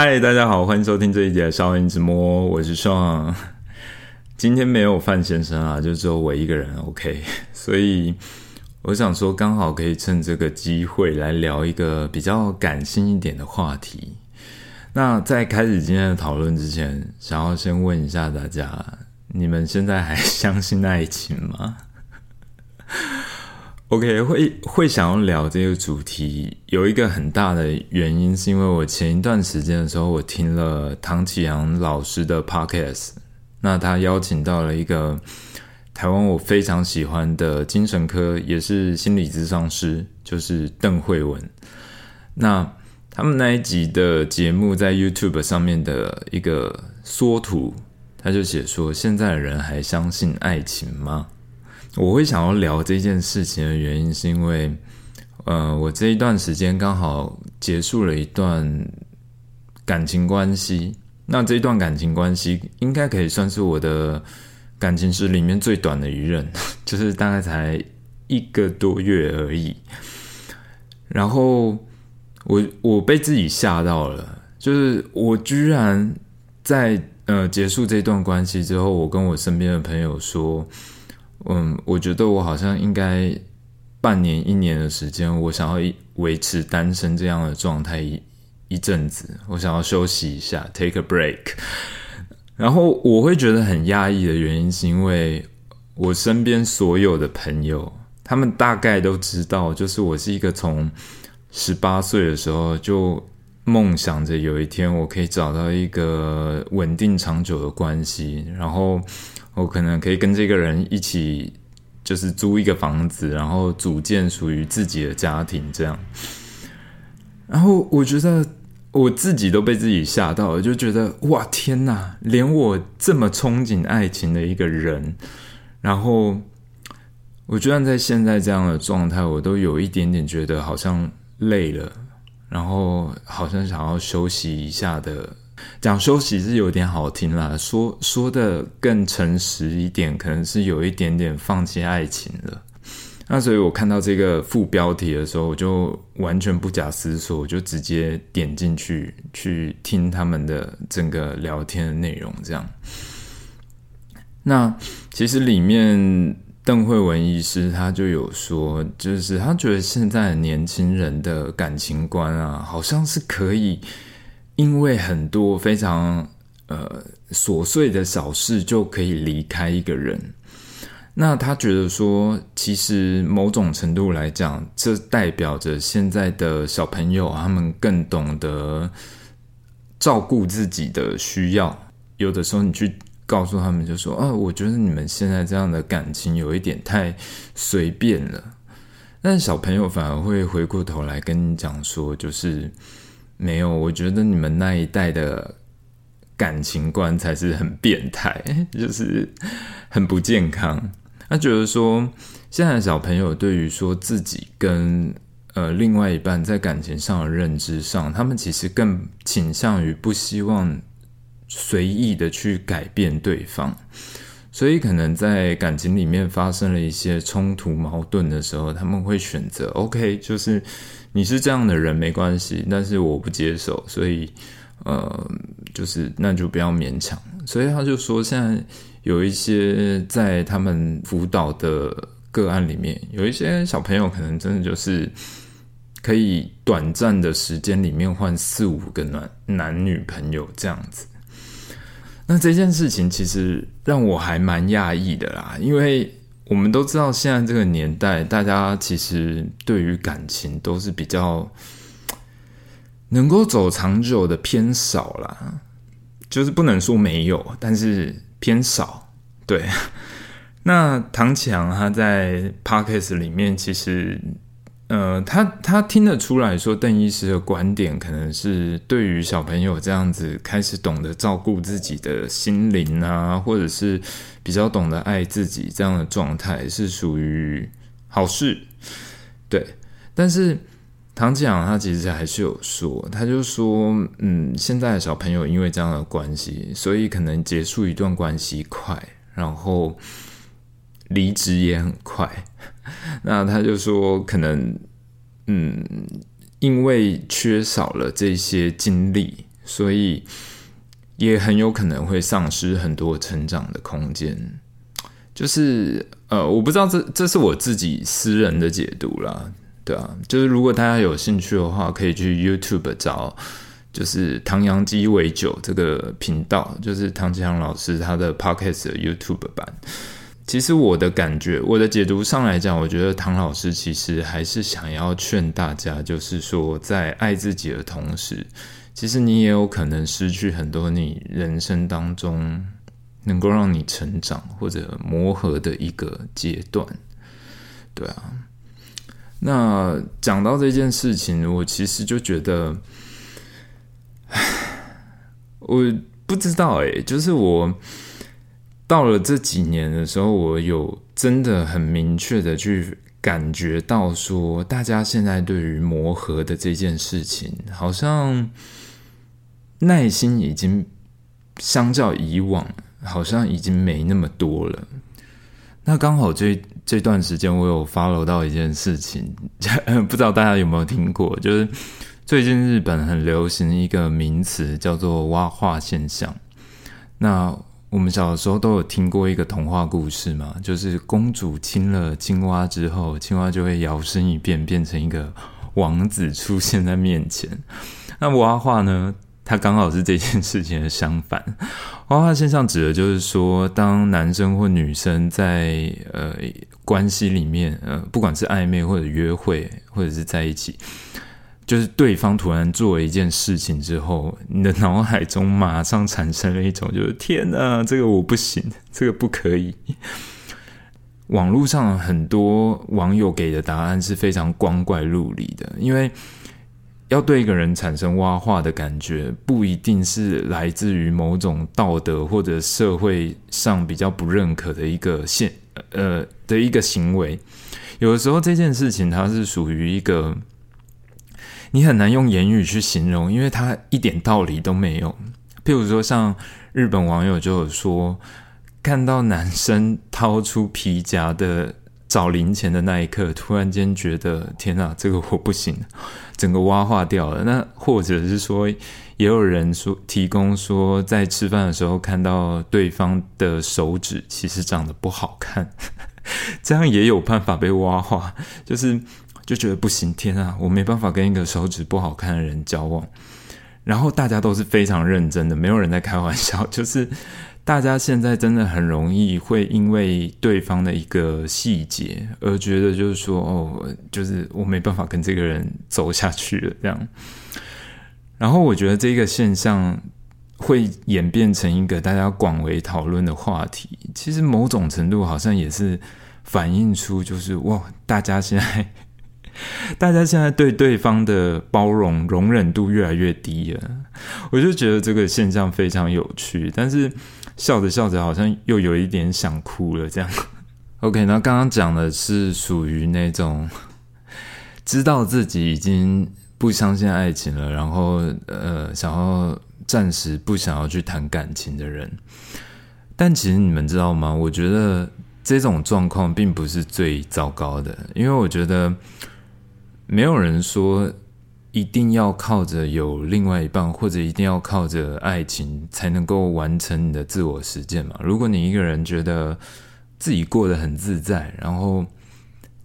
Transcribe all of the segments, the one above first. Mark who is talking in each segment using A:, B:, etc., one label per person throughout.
A: 嗨，大家好，欢迎收听这一节的少年之摸，我是双。今天没有范先生啊，就只有我一个人，OK。所以我想说，刚好可以趁这个机会来聊一个比较感性一点的话题。那在开始今天的讨论之前，想要先问一下大家，你们现在还相信爱情吗？OK，会会想要聊这个主题，有一个很大的原因，是因为我前一段时间的时候，我听了唐启阳老师的 Podcast，那他邀请到了一个台湾我非常喜欢的精神科，也是心理咨商师，就是邓慧文。那他们那一集的节目在 YouTube 上面的一个缩图，他就写说：现在的人还相信爱情吗？我会想要聊这件事情的原因，是因为，呃，我这一段时间刚好结束了一段感情关系。那这一段感情关系应该可以算是我的感情史里面最短的一任，就是大概才一个多月而已。然后我我被自己吓到了，就是我居然在呃结束这段关系之后，我跟我身边的朋友说。嗯，我觉得我好像应该半年、一年的时间，我想要维持单身这样的状态一一阵子，我想要休息一下，take a break。然后我会觉得很压抑的原因，是因为我身边所有的朋友，他们大概都知道，就是我是一个从十八岁的时候就梦想着有一天我可以找到一个稳定长久的关系，然后。我可能可以跟这个人一起，就是租一个房子，然后组建属于自己的家庭，这样。然后我觉得我自己都被自己吓到了，就觉得哇天哪！连我这么憧憬爱情的一个人，然后我居然在现在这样的状态，我都有一点点觉得好像累了，然后好像想要休息一下的。讲休息是有点好听啦，说说的更诚实一点，可能是有一点点放弃爱情了。那所以我看到这个副标题的时候，我就完全不假思索，我就直接点进去去听他们的整个聊天的内容。这样，那其实里面邓慧文医师他就有说，就是他觉得现在的年轻人的感情观啊，好像是可以。因为很多非常呃琐碎的小事就可以离开一个人，那他觉得说，其实某种程度来讲，这代表着现在的小朋友他们更懂得照顾自己的需要。有的时候你去告诉他们，就说：“哦，我觉得你们现在这样的感情有一点太随便了。”但小朋友反而会回过头来跟你讲说，就是。没有，我觉得你们那一代的感情观才是很变态，就是很不健康。他觉得说，现在小朋友对于说自己跟呃另外一半在感情上的认知上，他们其实更倾向于不希望随意的去改变对方，所以可能在感情里面发生了一些冲突矛盾的时候，他们会选择 OK，就是。你是这样的人没关系，但是我不接受，所以呃，就是那就不要勉强。所以他就说，现在有一些在他们辅导的个案里面，有一些小朋友可能真的就是可以短暂的时间里面换四五个男男女朋友这样子。那这件事情其实让我还蛮讶异的啦，因为。我们都知道，现在这个年代，大家其实对于感情都是比较能够走长久的偏少啦，就是不能说没有，但是偏少。对，那唐强他在 Parkes 里面其实。呃，他他听得出来说，邓医师的观点可能是对于小朋友这样子开始懂得照顾自己的心灵啊，或者是比较懂得爱自己这样的状态是属于好事，对。但是唐吉阳他其实还是有说，他就说，嗯，现在的小朋友因为这样的关系，所以可能结束一段关系快，然后离职也很快。那他就说，可能，嗯，因为缺少了这些经历，所以也很有可能会丧失很多成长的空间。就是呃，我不知道这这是我自己私人的解读啦，对啊，就是如果大家有兴趣的话，可以去 YouTube 找，就是唐扬鸡尾酒这个频道，就是唐吉祥老师他的 Podcast 的 YouTube 版。其实我的感觉，我的解读上来讲，我觉得唐老师其实还是想要劝大家，就是说，在爱自己的同时，其实你也有可能失去很多你人生当中能够让你成长或者磨合的一个阶段。对啊，那讲到这件事情，我其实就觉得，我不知道哎，就是我。到了这几年的时候，我有真的很明确的去感觉到，说大家现在对于磨合的这件事情，好像耐心已经相较以往，好像已经没那么多了。那刚好这这段时间，我有 follow 到一件事情，不知道大家有没有听过？就是最近日本很流行一个名词，叫做“蛙化现象”。那我们小时候都有听过一个童话故事嘛，就是公主亲了青蛙之后，青蛙就会摇身一变，变成一个王子出现在面前。那蛙化呢，它刚好是这件事情的相反。蛙化现象指的就是说，当男生或女生在呃关系里面，呃，不管是暧昧或者约会，或者是在一起。就是对方突然做了一件事情之后，你的脑海中马上产生了一种，就是天哪，这个我不行，这个不可以。网络上很多网友给的答案是非常光怪陆离的，因为要对一个人产生挖化的感觉，不一定是来自于某种道德或者社会上比较不认可的一个现呃的一个行为，有的时候这件事情它是属于一个。你很难用言语去形容，因为它一点道理都没有。譬如说，像日本网友就有说，看到男生掏出皮夹的找零钱的那一刻，突然间觉得天哪，这个我不行，整个挖化掉了。那或者是说，也有人说提供说，在吃饭的时候看到对方的手指其实长得不好看，这样也有办法被挖化，就是。就觉得不行，天啊，我没办法跟一个手指不好看的人交往。然后大家都是非常认真的，没有人在开玩笑。就是大家现在真的很容易会因为对方的一个细节而觉得，就是说，哦，就是我没办法跟这个人走下去了。这样。然后我觉得这个现象会演变成一个大家广为讨论的话题。其实某种程度好像也是反映出，就是哇，大家现在。大家现在对对方的包容容忍度越来越低了，我就觉得这个现象非常有趣。但是笑着笑着，好像又有一点想哭了。这样，OK，那刚刚讲的是属于那种 知道自己已经不相信爱情了，然后呃，想要暂时不想要去谈感情的人。但其实你们知道吗？我觉得这种状况并不是最糟糕的，因为我觉得。没有人说一定要靠着有另外一半，或者一定要靠着爱情才能够完成你的自我实践嘛？如果你一个人觉得自己过得很自在，然后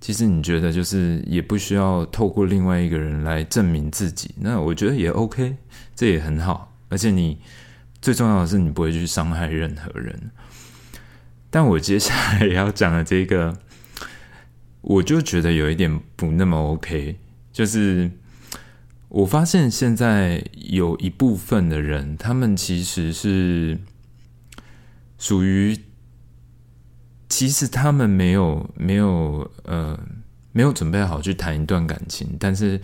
A: 其实你觉得就是也不需要透过另外一个人来证明自己，那我觉得也 OK，这也很好。而且你最重要的是你不会去伤害任何人。但我接下来要讲的这个。我就觉得有一点不那么 OK，就是我发现现在有一部分的人，他们其实是属于，其实他们没有没有呃没有准备好去谈一段感情，但是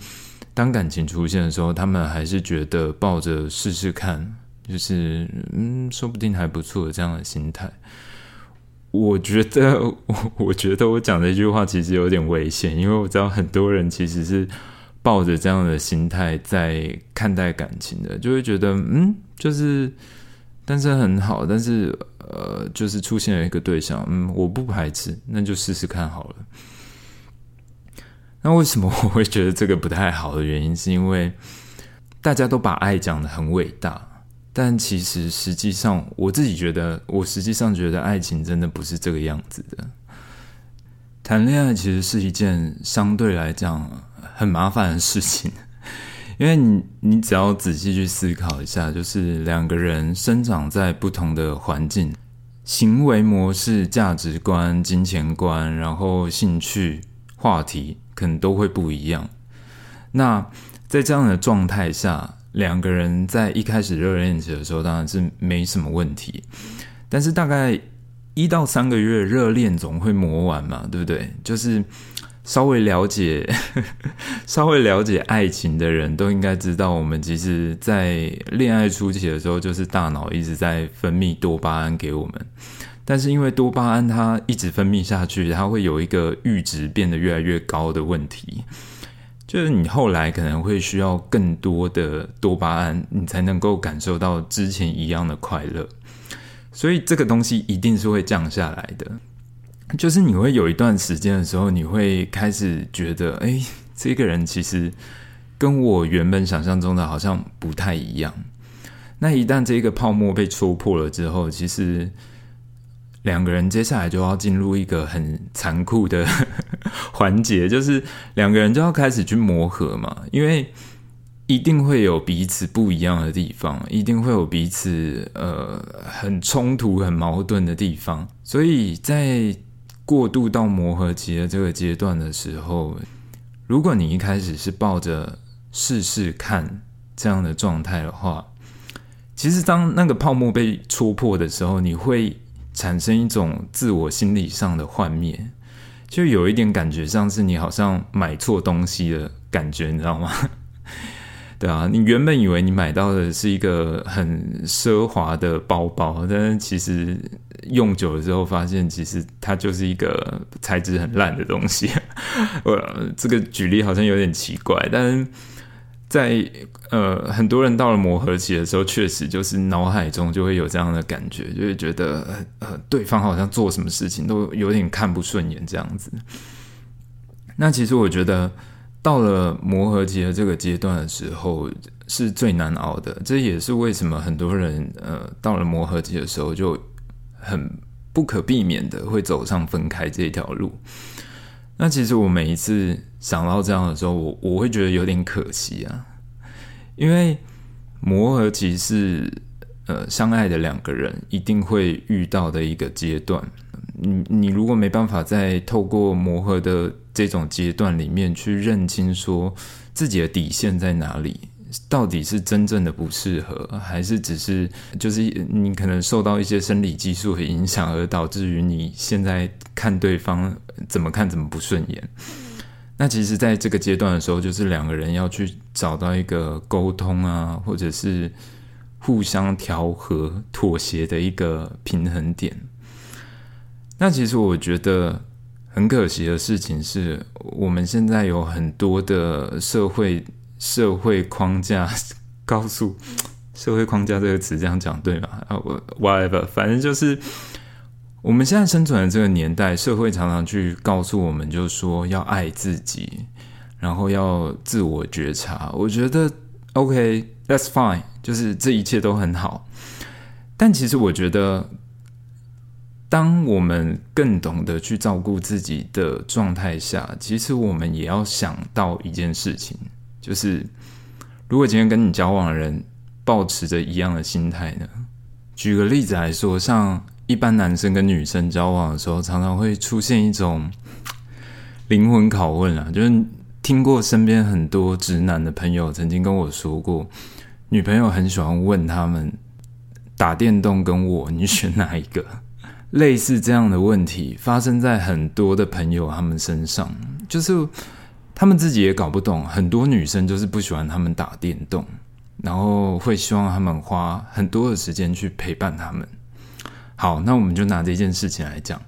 A: 当感情出现的时候，他们还是觉得抱着试试看，就是嗯，说不定还不错这样的心态。我觉得，我 我觉得我讲这句话其实有点危险，因为我知道很多人其实是抱着这样的心态在看待感情的，就会觉得，嗯，就是单身很好，但是呃，就是出现了一个对象，嗯，我不排斥，那就试试看好了。那为什么我会觉得这个不太好的原因，是因为大家都把爱讲得很伟大，但其实实际上，我自己觉得，我实际上觉得爱情真的不是这个样子的。谈恋爱其实是一件相对来讲很麻烦的事情，因为你你只要仔细去思考一下，就是两个人生长在不同的环境，行为模式、价值观、金钱观，然后兴趣、话题，可能都会不一样。那在这样的状态下，两个人在一开始热恋期的时候，当然是没什么问题。但是大概一到三个月，热恋总会磨完嘛，对不对？就是稍微了解、稍微了解爱情的人都应该知道，我们其实，在恋爱初期的时候，就是大脑一直在分泌多巴胺给我们。但是因为多巴胺它一直分泌下去，它会有一个阈值变得越来越高的问题。就是你后来可能会需要更多的多巴胺，你才能够感受到之前一样的快乐。所以这个东西一定是会降下来的。就是你会有一段时间的时候，你会开始觉得，哎，这个人其实跟我原本想象中的好像不太一样。那一旦这个泡沫被戳破了之后，其实。两个人接下来就要进入一个很残酷的 环节，就是两个人就要开始去磨合嘛，因为一定会有彼此不一样的地方，一定会有彼此呃很冲突、很矛盾的地方，所以在过渡到磨合期的这个阶段的时候，如果你一开始是抱着试试看这样的状态的话，其实当那个泡沫被戳破的时候，你会。产生一种自我心理上的幻灭，就有一点感觉像是你好像买错东西的感觉，你知道吗？对啊，你原本以为你买到的是一个很奢华的包包，但是其实用久了之后，发现其实它就是一个材质很烂的东西。我这个举例好像有点奇怪，但是。在呃，很多人到了磨合期的时候，确实就是脑海中就会有这样的感觉，就会觉得呃，对方好像做什么事情都有点看不顺眼这样子。那其实我觉得，到了磨合期的这个阶段的时候，是最难熬的。这也是为什么很多人呃，到了磨合期的时候，就很不可避免的会走上分开这条路。那其实我每一次想到这样的时候，我我会觉得有点可惜啊，因为磨合期是呃相爱的两个人一定会遇到的一个阶段。你你如果没办法在透过磨合的这种阶段里面去认清说自己的底线在哪里。到底是真正的不适合，还是只是就是你可能受到一些生理激素的影响，而导致于你现在看对方怎么看怎么不顺眼？那其实，在这个阶段的时候，就是两个人要去找到一个沟通啊，或者是互相调和、妥协的一个平衡点。那其实我觉得很可惜的事情是，我们现在有很多的社会。社会框架 告诉社会框架这个词这样讲对吗？啊，我 whatever，反正就是我们现在生存的这个年代，社会常常去告诉我们，就是说要爱自己，然后要自我觉察。我觉得 OK，that's fine，就是这一切都很好。但其实我觉得，当我们更懂得去照顾自己的状态下，其实我们也要想到一件事情。就是，如果今天跟你交往的人保持着一样的心态呢？举个例子来说，像一般男生跟女生交往的时候，常常会出现一种灵魂拷问啊。就是听过身边很多直男的朋友曾经跟我说过，女朋友很喜欢问他们打电动跟我，你选哪一个？类似这样的问题发生在很多的朋友他们身上，就是。他们自己也搞不懂，很多女生就是不喜欢他们打电动，然后会希望他们花很多的时间去陪伴他们。好，那我们就拿这件事情来讲。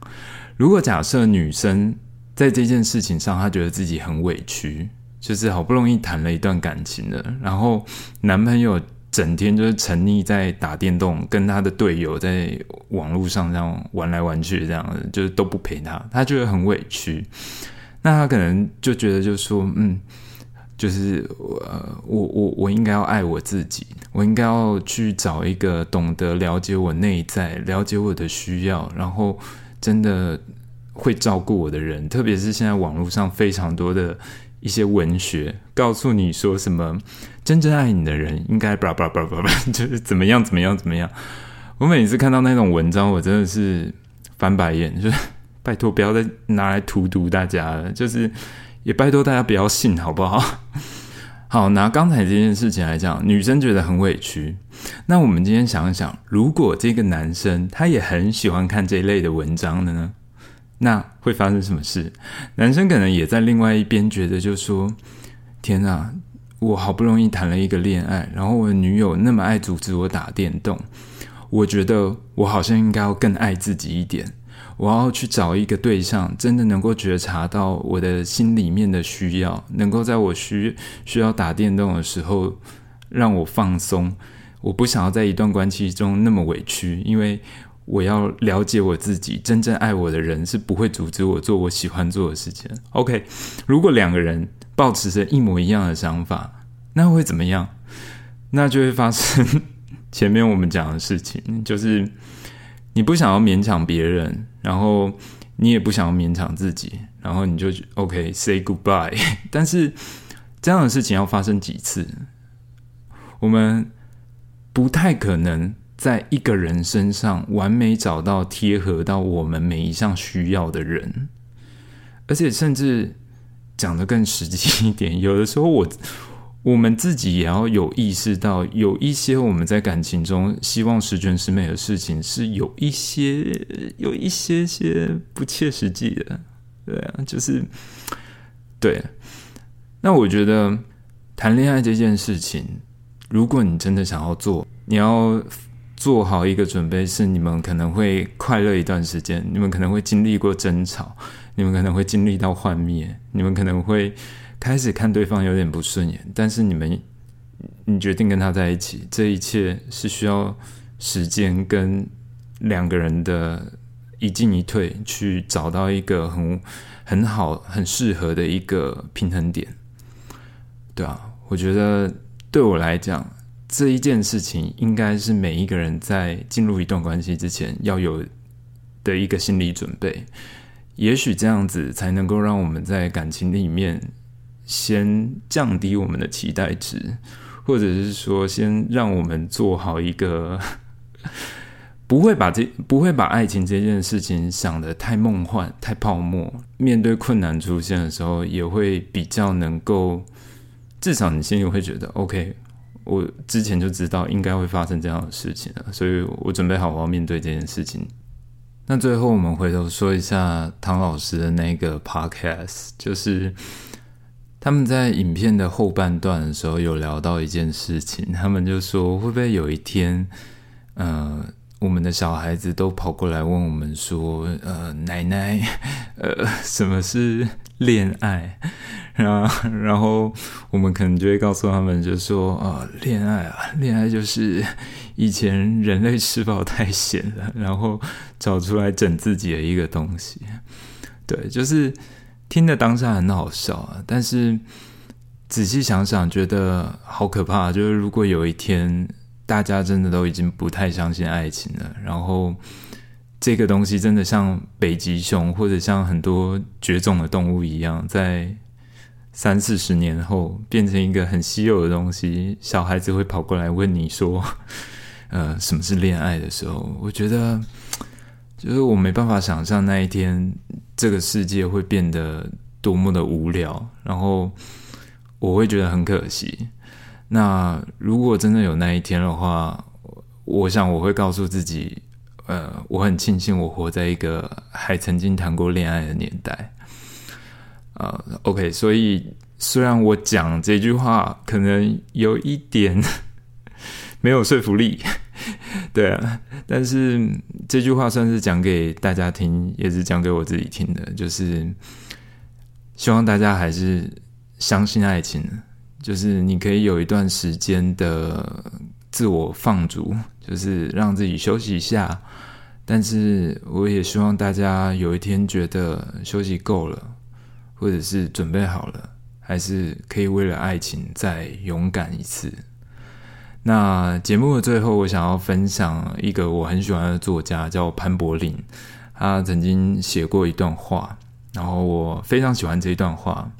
A: 如果假设女生在这件事情上，她觉得自己很委屈，就是好不容易谈了一段感情了，然后男朋友整天就是沉溺在打电动，跟他的队友在网络上这样玩来玩去，这样就是都不陪她，她觉得很委屈。那他可能就觉得，就说，嗯，就是呃，我我我应该要爱我自己，我应该要去找一个懂得了解我内在、了解我的需要，然后真的会照顾我的人。特别是现在网络上非常多的一些文学，告诉你说什么真正爱你的人应该叭叭叭叭叭，就是怎么样怎么样怎么样。我每次看到那种文章，我真的是翻白眼，就是拜托不要再拿来荼毒大家了，就是也拜托大家不要信，好不好？好，拿刚才这件事情来讲，女生觉得很委屈。那我们今天想一想，如果这个男生他也很喜欢看这一类的文章的呢，那会发生什么事？男生可能也在另外一边觉得，就说：天啊，我好不容易谈了一个恋爱，然后我的女友那么爱阻止我打电动。我觉得我好像应该要更爱自己一点，我要去找一个对象，真的能够觉察到我的心里面的需要，能够在我需需要打电动的时候让我放松。我不想要在一段关系中那么委屈，因为我要了解我自己，真正爱我的人是不会阻止我做我喜欢做的事情。OK，如果两个人保持着一模一样的想法，那会怎么样？那就会发生。前面我们讲的事情，就是你不想要勉强别人，然后你也不想要勉强自己，然后你就 OK say goodbye。但是这样的事情要发生几次，我们不太可能在一个人身上完美找到贴合到我们每一项需要的人，而且甚至讲的更实际一点，有的时候我。我们自己也要有意识到，有一些我们在感情中希望十全十美的事情，是有一些有一些些不切实际的，对啊，就是对。那我觉得谈恋爱这件事情，如果你真的想要做，你要做好一个准备，是你们可能会快乐一段时间，你们可能会经历过争吵，你们可能会经历到幻灭，你们可能会。开始看对方有点不顺眼，但是你们，你决定跟他在一起，这一切是需要时间跟两个人的一进一退，去找到一个很很好、很适合的一个平衡点，对啊，我觉得对我来讲，这一件事情应该是每一个人在进入一段关系之前要有的一个心理准备，也许这样子才能够让我们在感情里面。先降低我们的期待值，或者是说，先让我们做好一个 不会把这不会把爱情这件事情想的太梦幻、太泡沫。面对困难出现的时候，也会比较能够，至少你心里会觉得 OK。我之前就知道应该会发生这样的事情了，所以我准备好我要面对这件事情。那最后我们回头说一下唐老师的那个 Podcast，就是。他们在影片的后半段的时候有聊到一件事情，他们就说会不会有一天，呃，我们的小孩子都跑过来问我们说，呃，奶奶，呃，什么是恋爱？然后，然后我们可能就会告诉他们，就说，啊，恋爱啊，恋爱就是以前人类吃饱太闲了，然后找出来整自己的一个东西，对，就是。听的当下很好笑啊，但是仔细想想，觉得好可怕。就是如果有一天大家真的都已经不太相信爱情了，然后这个东西真的像北极熊或者像很多绝种的动物一样，在三四十年后变成一个很稀有的东西，小孩子会跑过来问你说：“呃，什么是恋爱？”的时候，我觉得。就是我没办法想象那一天，这个世界会变得多么的无聊，然后我会觉得很可惜。那如果真的有那一天的话，我想我会告诉自己，呃，我很庆幸我活在一个还曾经谈过恋爱的年代。啊，OK，所以虽然我讲这句话可能有一点 没有说服力。对啊，但是这句话算是讲给大家听，也是讲给我自己听的。就是希望大家还是相信爱情，就是你可以有一段时间的自我放逐，就是让自己休息一下。但是我也希望大家有一天觉得休息够了，或者是准备好了，还是可以为了爱情再勇敢一次？那节目的最后，我想要分享一个我很喜欢的作家，叫潘柏林。他曾经写过一段话，然后我非常喜欢这一段话。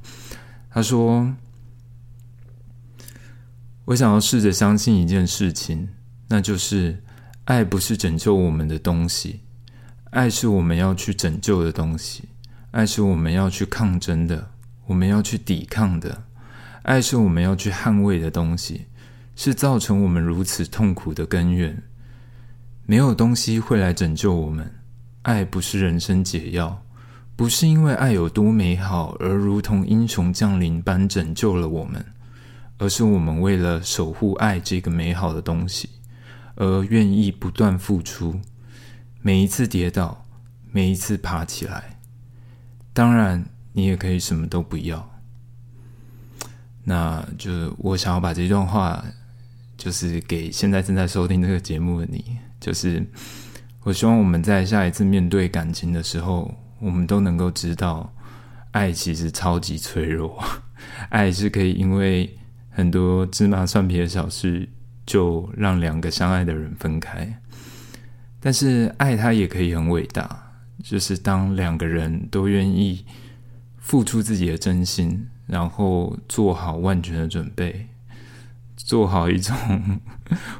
A: 他说：“我想要试着相信一件事情，那就是爱不是拯救我们的东西，爱是我们要去拯救的东西，爱是我们要去抗争的，我们要去抵抗的，爱是我们要去捍卫的东西。”是造成我们如此痛苦的根源。没有东西会来拯救我们。爱不是人生解药，不是因为爱有多美好而如同英雄降临般拯救了我们，而是我们为了守护爱这个美好的东西，而愿意不断付出。每一次跌倒，每一次爬起来。当然，你也可以什么都不要。那就我想要把这段话。就是给现在正在收听这个节目的你，就是我希望我们在下一次面对感情的时候，我们都能够知道，爱其实超级脆弱，爱是可以因为很多芝麻蒜皮的小事就让两个相爱的人分开，但是爱它也可以很伟大，就是当两个人都愿意付出自己的真心，然后做好万全的准备。做好一种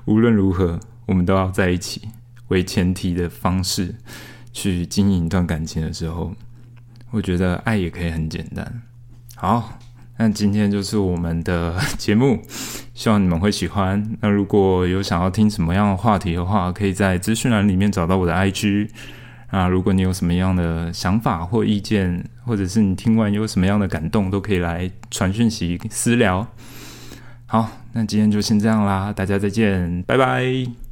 A: 无论如何我们都要在一起为前提的方式去经营一段感情的时候，我觉得爱也可以很简单。好，那今天就是我们的节目，希望你们会喜欢。那如果有想要听什么样的话题的话，可以在资讯栏里面找到我的 IG 啊。如果你有什么样的想法或意见，或者是你听完有什么样的感动，都可以来传讯息私聊。好，那今天就先这样啦，大家再见，拜拜。